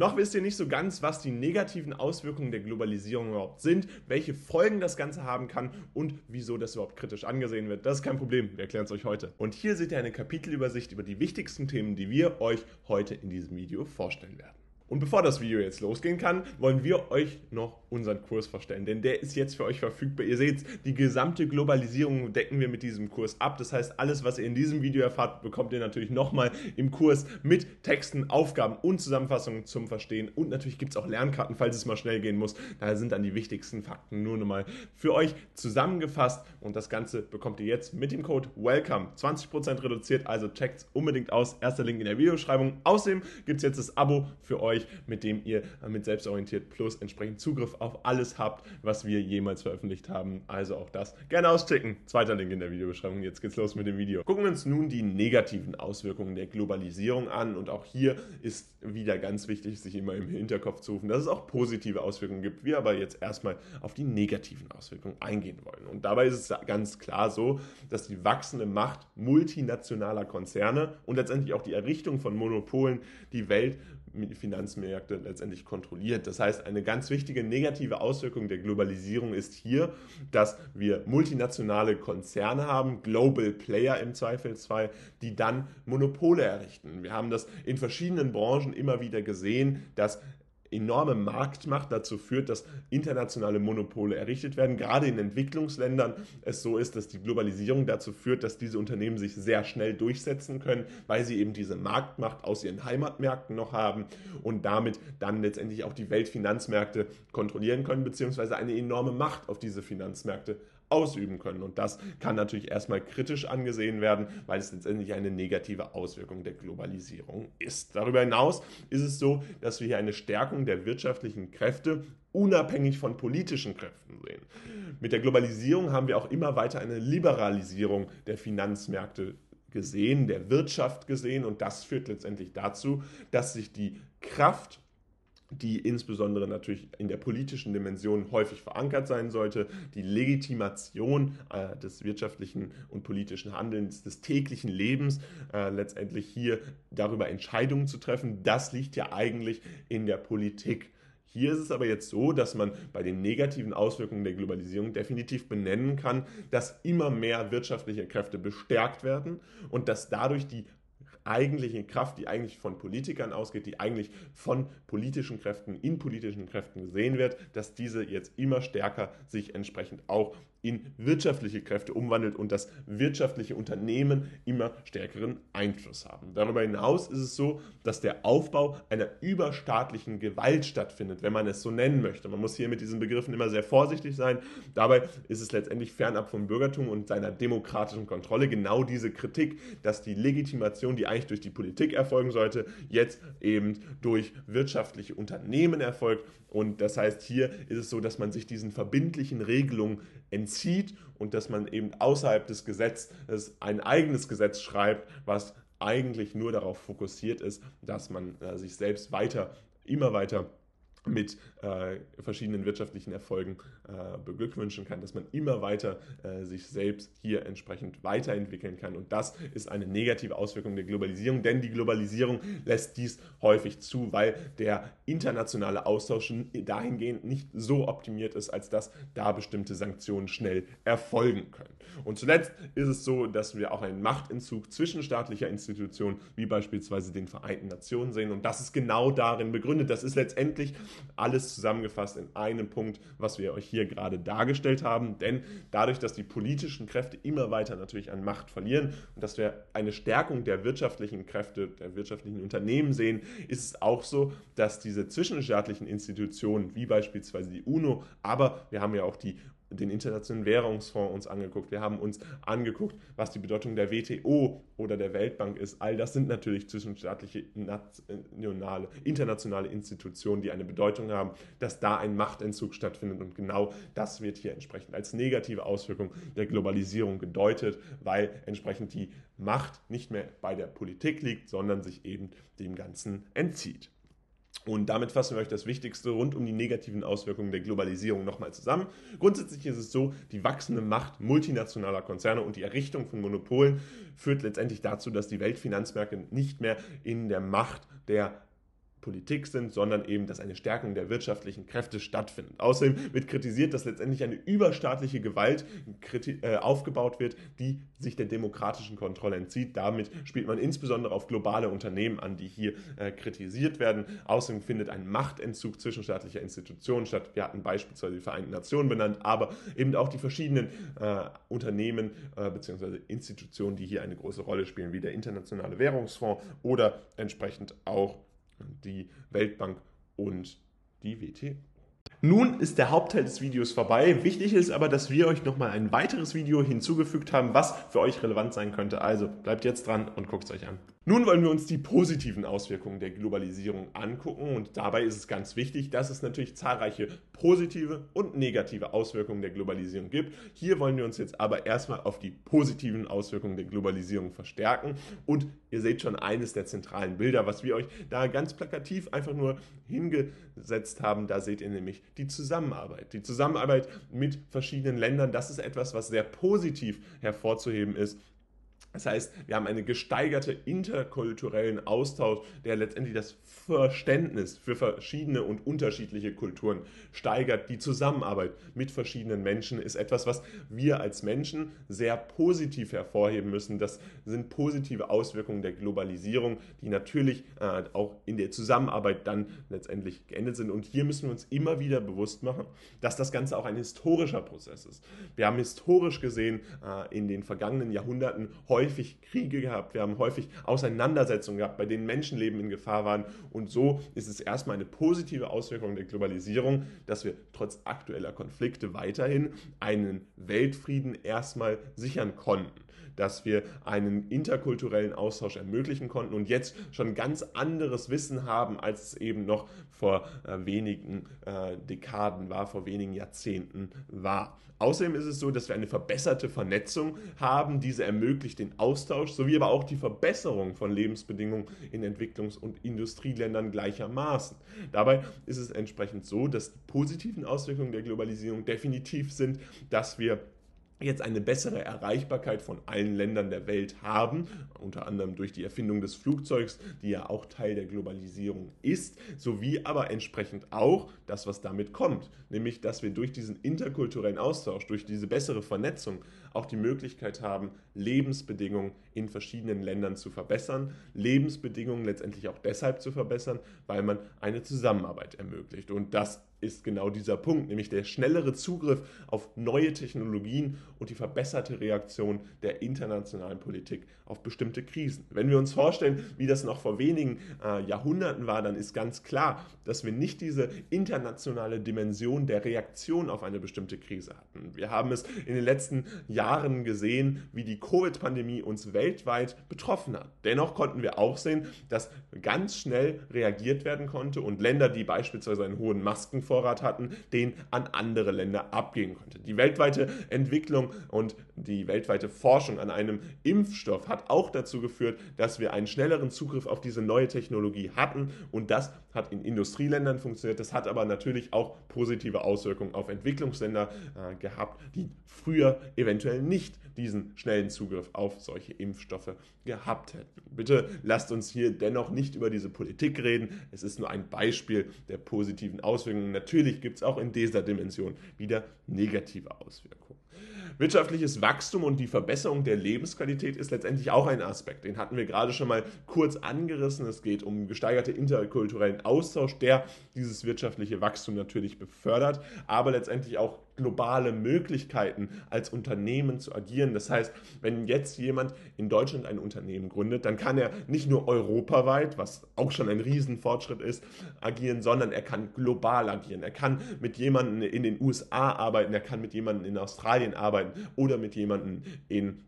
Noch wisst ihr nicht so ganz, was die negativen Auswirkungen der Globalisierung überhaupt sind, welche Folgen das Ganze haben kann und wieso das überhaupt kritisch angesehen wird. Das ist kein Problem, wir erklären es euch heute. Und hier seht ihr eine Kapitelübersicht über die wichtigsten Themen, die wir euch heute in diesem Video vorstellen werden. Und bevor das Video jetzt losgehen kann, wollen wir euch noch unseren Kurs vorstellen, denn der ist jetzt für euch verfügbar. Ihr seht, die gesamte Globalisierung decken wir mit diesem Kurs ab. Das heißt, alles, was ihr in diesem Video erfahrt, bekommt ihr natürlich nochmal im Kurs mit Texten, Aufgaben und Zusammenfassungen zum Verstehen. Und natürlich gibt es auch Lernkarten, falls es mal schnell gehen muss. Da sind dann die wichtigsten Fakten nur nochmal für euch zusammengefasst. Und das Ganze bekommt ihr jetzt mit dem Code WELCOME 20% reduziert. Also checkt es unbedingt aus. Erster Link in der Videobeschreibung. Außerdem gibt es jetzt das Abo für euch euch, mit dem ihr mit Selbstorientiert Plus entsprechend Zugriff auf alles habt, was wir jemals veröffentlicht haben. Also auch das gerne auschecken. Zweiter Link in der Videobeschreibung. Jetzt geht's los mit dem Video. Gucken wir uns nun die negativen Auswirkungen der Globalisierung an. Und auch hier ist wieder ganz wichtig, sich immer im Hinterkopf zu rufen, dass es auch positive Auswirkungen gibt. Wir aber jetzt erstmal auf die negativen Auswirkungen eingehen wollen. Und dabei ist es ganz klar so, dass die wachsende Macht multinationaler Konzerne und letztendlich auch die Errichtung von Monopolen die Welt Finanzmärkte letztendlich kontrolliert. Das heißt, eine ganz wichtige negative Auswirkung der Globalisierung ist hier, dass wir multinationale Konzerne haben, Global Player im Zweifelsfall, die dann Monopole errichten. Wir haben das in verschiedenen Branchen immer wieder gesehen, dass enorme Marktmacht dazu führt, dass internationale Monopole errichtet werden. Gerade in Entwicklungsländern es so ist, dass die Globalisierung dazu führt, dass diese Unternehmen sich sehr schnell durchsetzen können, weil sie eben diese Marktmacht aus ihren Heimatmärkten noch haben und damit dann letztendlich auch die Weltfinanzmärkte kontrollieren können, beziehungsweise eine enorme Macht auf diese Finanzmärkte ausüben können. Und das kann natürlich erstmal kritisch angesehen werden, weil es letztendlich eine negative Auswirkung der Globalisierung ist. Darüber hinaus ist es so, dass wir hier eine Stärkung der wirtschaftlichen Kräfte unabhängig von politischen Kräften sehen. Mit der Globalisierung haben wir auch immer weiter eine Liberalisierung der Finanzmärkte gesehen, der Wirtschaft gesehen und das führt letztendlich dazu, dass sich die Kraft die insbesondere natürlich in der politischen Dimension häufig verankert sein sollte, die Legitimation äh, des wirtschaftlichen und politischen Handelns, des täglichen Lebens, äh, letztendlich hier darüber Entscheidungen zu treffen, das liegt ja eigentlich in der Politik. Hier ist es aber jetzt so, dass man bei den negativen Auswirkungen der Globalisierung definitiv benennen kann, dass immer mehr wirtschaftliche Kräfte bestärkt werden und dass dadurch die eigentliche Kraft, die eigentlich von Politikern ausgeht, die eigentlich von politischen Kräften in politischen Kräften gesehen wird, dass diese jetzt immer stärker sich entsprechend auch in wirtschaftliche Kräfte umwandelt und dass wirtschaftliche Unternehmen immer stärkeren Einfluss haben. Darüber hinaus ist es so, dass der Aufbau einer überstaatlichen Gewalt stattfindet, wenn man es so nennen möchte. Man muss hier mit diesen Begriffen immer sehr vorsichtig sein. Dabei ist es letztendlich fernab vom Bürgertum und seiner demokratischen Kontrolle genau diese Kritik, dass die Legitimation, die eigentlich durch die Politik erfolgen sollte, jetzt eben durch wirtschaftliche Unternehmen erfolgt. Und das heißt, hier ist es so, dass man sich diesen verbindlichen Regelungen entzieht und dass man eben außerhalb des Gesetzes ein eigenes Gesetz schreibt, was eigentlich nur darauf fokussiert ist, dass man äh, sich selbst weiter, immer weiter mit äh, verschiedenen wirtschaftlichen Erfolgen äh, beglückwünschen kann, dass man immer weiter äh, sich selbst hier entsprechend weiterentwickeln kann. Und das ist eine negative Auswirkung der Globalisierung, denn die Globalisierung lässt dies häufig zu, weil der internationale Austausch dahingehend nicht so optimiert ist, als dass da bestimmte Sanktionen schnell erfolgen können. Und zuletzt ist es so, dass wir auch einen Machtentzug zwischenstaatlicher Institutionen, wie beispielsweise den Vereinten Nationen sehen. Und das ist genau darin begründet. Das ist letztendlich alles zusammengefasst in einem Punkt, was wir euch hier gerade dargestellt haben. Denn dadurch, dass die politischen Kräfte immer weiter natürlich an Macht verlieren und dass wir eine Stärkung der wirtschaftlichen Kräfte, der wirtschaftlichen Unternehmen sehen, ist es auch so, dass diese zwischenstaatlichen Institutionen, wie beispielsweise die UNO, aber wir haben ja auch die den Internationalen Währungsfonds uns angeguckt. Wir haben uns angeguckt, was die Bedeutung der WTO oder der Weltbank ist. All das sind natürlich zwischenstaatliche, nationale, internationale Institutionen, die eine Bedeutung haben, dass da ein Machtentzug stattfindet. Und genau das wird hier entsprechend als negative Auswirkung der Globalisierung gedeutet, weil entsprechend die Macht nicht mehr bei der Politik liegt, sondern sich eben dem Ganzen entzieht. Und damit fassen wir euch das Wichtigste rund um die negativen Auswirkungen der Globalisierung nochmal zusammen. Grundsätzlich ist es so, die wachsende Macht multinationaler Konzerne und die Errichtung von Monopolen führt letztendlich dazu, dass die Weltfinanzmärkte nicht mehr in der Macht der Politik sind, sondern eben, dass eine Stärkung der wirtschaftlichen Kräfte stattfindet. Außerdem wird kritisiert, dass letztendlich eine überstaatliche Gewalt äh, aufgebaut wird, die sich der demokratischen Kontrolle entzieht. Damit spielt man insbesondere auf globale Unternehmen an, die hier äh, kritisiert werden. Außerdem findet ein Machtentzug zwischenstaatlicher Institutionen statt. Wir hatten beispielsweise die Vereinten Nationen benannt, aber eben auch die verschiedenen äh, Unternehmen äh, bzw. Institutionen, die hier eine große Rolle spielen, wie der Internationale Währungsfonds oder entsprechend auch die Weltbank und die WTO. Nun ist der Hauptteil des Videos vorbei. Wichtig ist aber, dass wir euch nochmal ein weiteres Video hinzugefügt haben, was für euch relevant sein könnte. Also bleibt jetzt dran und guckt es euch an. Nun wollen wir uns die positiven Auswirkungen der Globalisierung angucken und dabei ist es ganz wichtig, dass es natürlich zahlreiche positive und negative Auswirkungen der Globalisierung gibt. Hier wollen wir uns jetzt aber erstmal auf die positiven Auswirkungen der Globalisierung verstärken und ihr seht schon eines der zentralen Bilder, was wir euch da ganz plakativ einfach nur hingesetzt haben. Da seht ihr nämlich die Zusammenarbeit. Die Zusammenarbeit mit verschiedenen Ländern, das ist etwas, was sehr positiv hervorzuheben ist das heißt, wir haben einen gesteigerten interkulturellen Austausch, der letztendlich das Verständnis für verschiedene und unterschiedliche Kulturen steigert. Die Zusammenarbeit mit verschiedenen Menschen ist etwas, was wir als Menschen sehr positiv hervorheben müssen. Das sind positive Auswirkungen der Globalisierung, die natürlich äh, auch in der Zusammenarbeit dann letztendlich geendet sind. Und hier müssen wir uns immer wieder bewusst machen, dass das Ganze auch ein historischer Prozess ist. Wir haben historisch gesehen äh, in den vergangenen Jahrhunderten häufig häufig Kriege gehabt, wir haben häufig Auseinandersetzungen gehabt, bei denen Menschenleben in Gefahr waren. Und so ist es erstmal eine positive Auswirkung der Globalisierung, dass wir trotz aktueller Konflikte weiterhin einen Weltfrieden erstmal sichern konnten dass wir einen interkulturellen Austausch ermöglichen konnten und jetzt schon ganz anderes Wissen haben, als es eben noch vor äh, wenigen äh, Dekaden war, vor wenigen Jahrzehnten war. Außerdem ist es so, dass wir eine verbesserte Vernetzung haben. Diese ermöglicht den Austausch sowie aber auch die Verbesserung von Lebensbedingungen in Entwicklungs- und Industrieländern gleichermaßen. Dabei ist es entsprechend so, dass die positiven Auswirkungen der Globalisierung definitiv sind, dass wir jetzt eine bessere Erreichbarkeit von allen Ländern der Welt haben, unter anderem durch die Erfindung des Flugzeugs, die ja auch Teil der Globalisierung ist, sowie aber entsprechend auch das, was damit kommt, nämlich dass wir durch diesen interkulturellen Austausch, durch diese bessere Vernetzung auch die Möglichkeit haben, Lebensbedingungen in verschiedenen Ländern zu verbessern, Lebensbedingungen letztendlich auch deshalb zu verbessern, weil man eine Zusammenarbeit ermöglicht und das ist genau dieser Punkt, nämlich der schnellere Zugriff auf neue Technologien und die verbesserte Reaktion der internationalen Politik auf bestimmte Krisen. Wenn wir uns vorstellen, wie das noch vor wenigen äh, Jahrhunderten war, dann ist ganz klar, dass wir nicht diese internationale Dimension der Reaktion auf eine bestimmte Krise hatten. Wir haben es in den letzten Jahren gesehen, wie die Covid-Pandemie uns weltweit betroffen hat. Dennoch konnten wir auch sehen, dass ganz schnell reagiert werden konnte und Länder, die beispielsweise einen hohen Masken Vorrat hatten, den an andere Länder abgeben konnte. Die weltweite Entwicklung und die weltweite Forschung an einem Impfstoff hat auch dazu geführt, dass wir einen schnelleren Zugriff auf diese neue Technologie hatten und das hat in Industrieländern funktioniert. Das hat aber natürlich auch positive Auswirkungen auf Entwicklungsländer äh, gehabt, die früher eventuell nicht diesen schnellen Zugriff auf solche Impfstoffe gehabt hätten. Bitte lasst uns hier dennoch nicht über diese Politik reden. Es ist nur ein Beispiel der positiven Auswirkungen. Natürlich gibt es auch in dieser Dimension wieder negative Auswirkungen. Wirtschaftliches Wachstum und die Verbesserung der Lebensqualität ist letztendlich auch ein Aspekt. Den hatten wir gerade schon mal kurz angerissen. Es geht um gesteigerte interkulturellen Austausch, der dieses wirtschaftliche Wachstum natürlich befördert, aber letztendlich auch globale Möglichkeiten als Unternehmen zu agieren. Das heißt, wenn jetzt jemand in Deutschland ein Unternehmen gründet, dann kann er nicht nur europaweit, was auch schon ein Riesenfortschritt ist, agieren, sondern er kann global agieren. Er kann mit jemandem in den USA arbeiten, er kann mit jemandem in Australien arbeiten oder mit jemandem in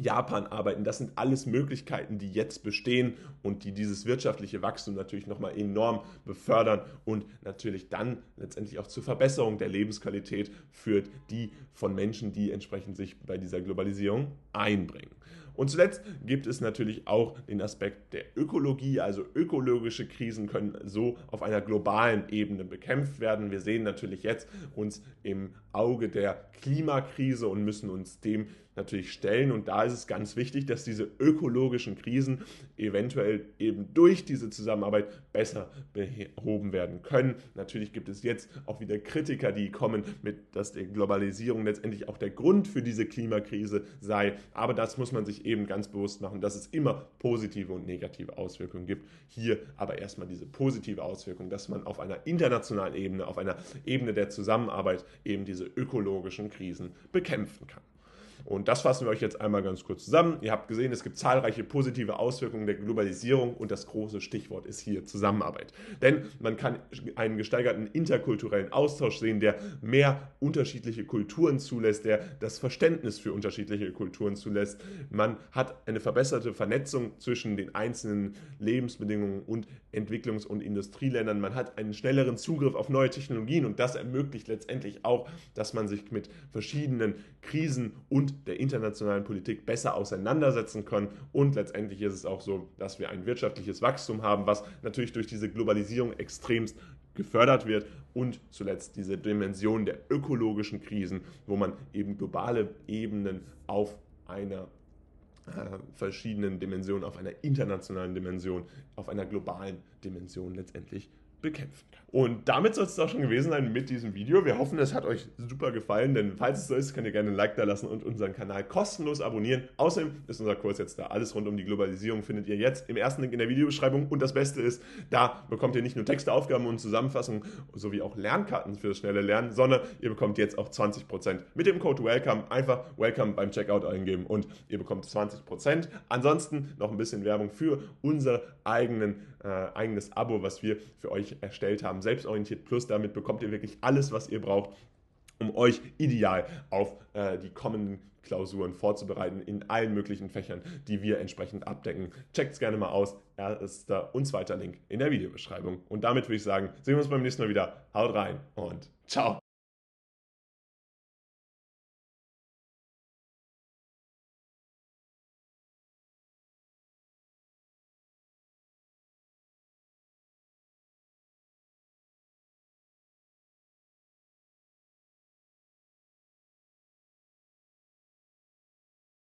Japan arbeiten. Das sind alles Möglichkeiten, die jetzt bestehen und die dieses wirtschaftliche Wachstum natürlich nochmal enorm befördern und natürlich dann letztendlich auch zur Verbesserung der Lebensqualität führt, die von Menschen, die entsprechend sich bei dieser Globalisierung einbringen. Und zuletzt gibt es natürlich auch den Aspekt der Ökologie, also ökologische Krisen können so auf einer globalen Ebene bekämpft werden. Wir sehen natürlich jetzt uns im Auge der Klimakrise und müssen uns dem natürlich stellen. Und da ist es ganz wichtig, dass diese ökologischen Krisen eventuell eben durch diese Zusammenarbeit besser behoben werden können. Natürlich gibt es jetzt auch wieder Kritiker, die kommen mit, dass die Globalisierung letztendlich auch der Grund für diese Klimakrise sei. Aber das muss man sich eben ganz bewusst machen, dass es immer positive und negative Auswirkungen gibt. Hier aber erstmal diese positive Auswirkung, dass man auf einer internationalen Ebene, auf einer Ebene der Zusammenarbeit eben diese ökologischen Krisen bekämpfen kann. Und das fassen wir euch jetzt einmal ganz kurz zusammen. Ihr habt gesehen, es gibt zahlreiche positive Auswirkungen der Globalisierung und das große Stichwort ist hier Zusammenarbeit. Denn man kann einen gesteigerten interkulturellen Austausch sehen, der mehr unterschiedliche Kulturen zulässt, der das Verständnis für unterschiedliche Kulturen zulässt. Man hat eine verbesserte Vernetzung zwischen den einzelnen Lebensbedingungen und Entwicklungs- und Industrieländern. Man hat einen schnelleren Zugriff auf neue Technologien und das ermöglicht letztendlich auch, dass man sich mit verschiedenen Krisen und der internationalen Politik besser auseinandersetzen können. Und letztendlich ist es auch so, dass wir ein wirtschaftliches Wachstum haben, was natürlich durch diese Globalisierung extremst gefördert wird und zuletzt diese Dimension der ökologischen Krisen, wo man eben globale Ebenen auf einer äh, verschiedenen Dimensionen, auf einer internationalen Dimension, auf einer globalen Dimension letztendlich bekämpfen. Und damit soll es auch schon gewesen sein mit diesem Video. Wir hoffen, es hat euch super gefallen, denn falls es so ist, könnt ihr gerne ein Like da lassen und unseren Kanal kostenlos abonnieren. Außerdem ist unser Kurs jetzt da. Alles rund um die Globalisierung findet ihr jetzt im ersten Link in der Videobeschreibung. Und das Beste ist, da bekommt ihr nicht nur Texte, Aufgaben und Zusammenfassungen sowie auch Lernkarten für das schnelle Lernen, sondern ihr bekommt jetzt auch 20% mit dem Code WELCOME. Einfach WELCOME beim Checkout eingeben und ihr bekommt 20%. Ansonsten noch ein bisschen Werbung für unser eigenen, äh, eigenes Abo, was wir für euch erstellt haben Selbstorientiert Plus. Damit bekommt ihr wirklich alles, was ihr braucht, um euch ideal auf äh, die kommenden Klausuren vorzubereiten in allen möglichen Fächern, die wir entsprechend abdecken. Checkt es gerne mal aus. Erster und zweiter Link in der Videobeschreibung. Und damit würde ich sagen, sehen wir uns beim nächsten Mal wieder. Haut rein und ciao.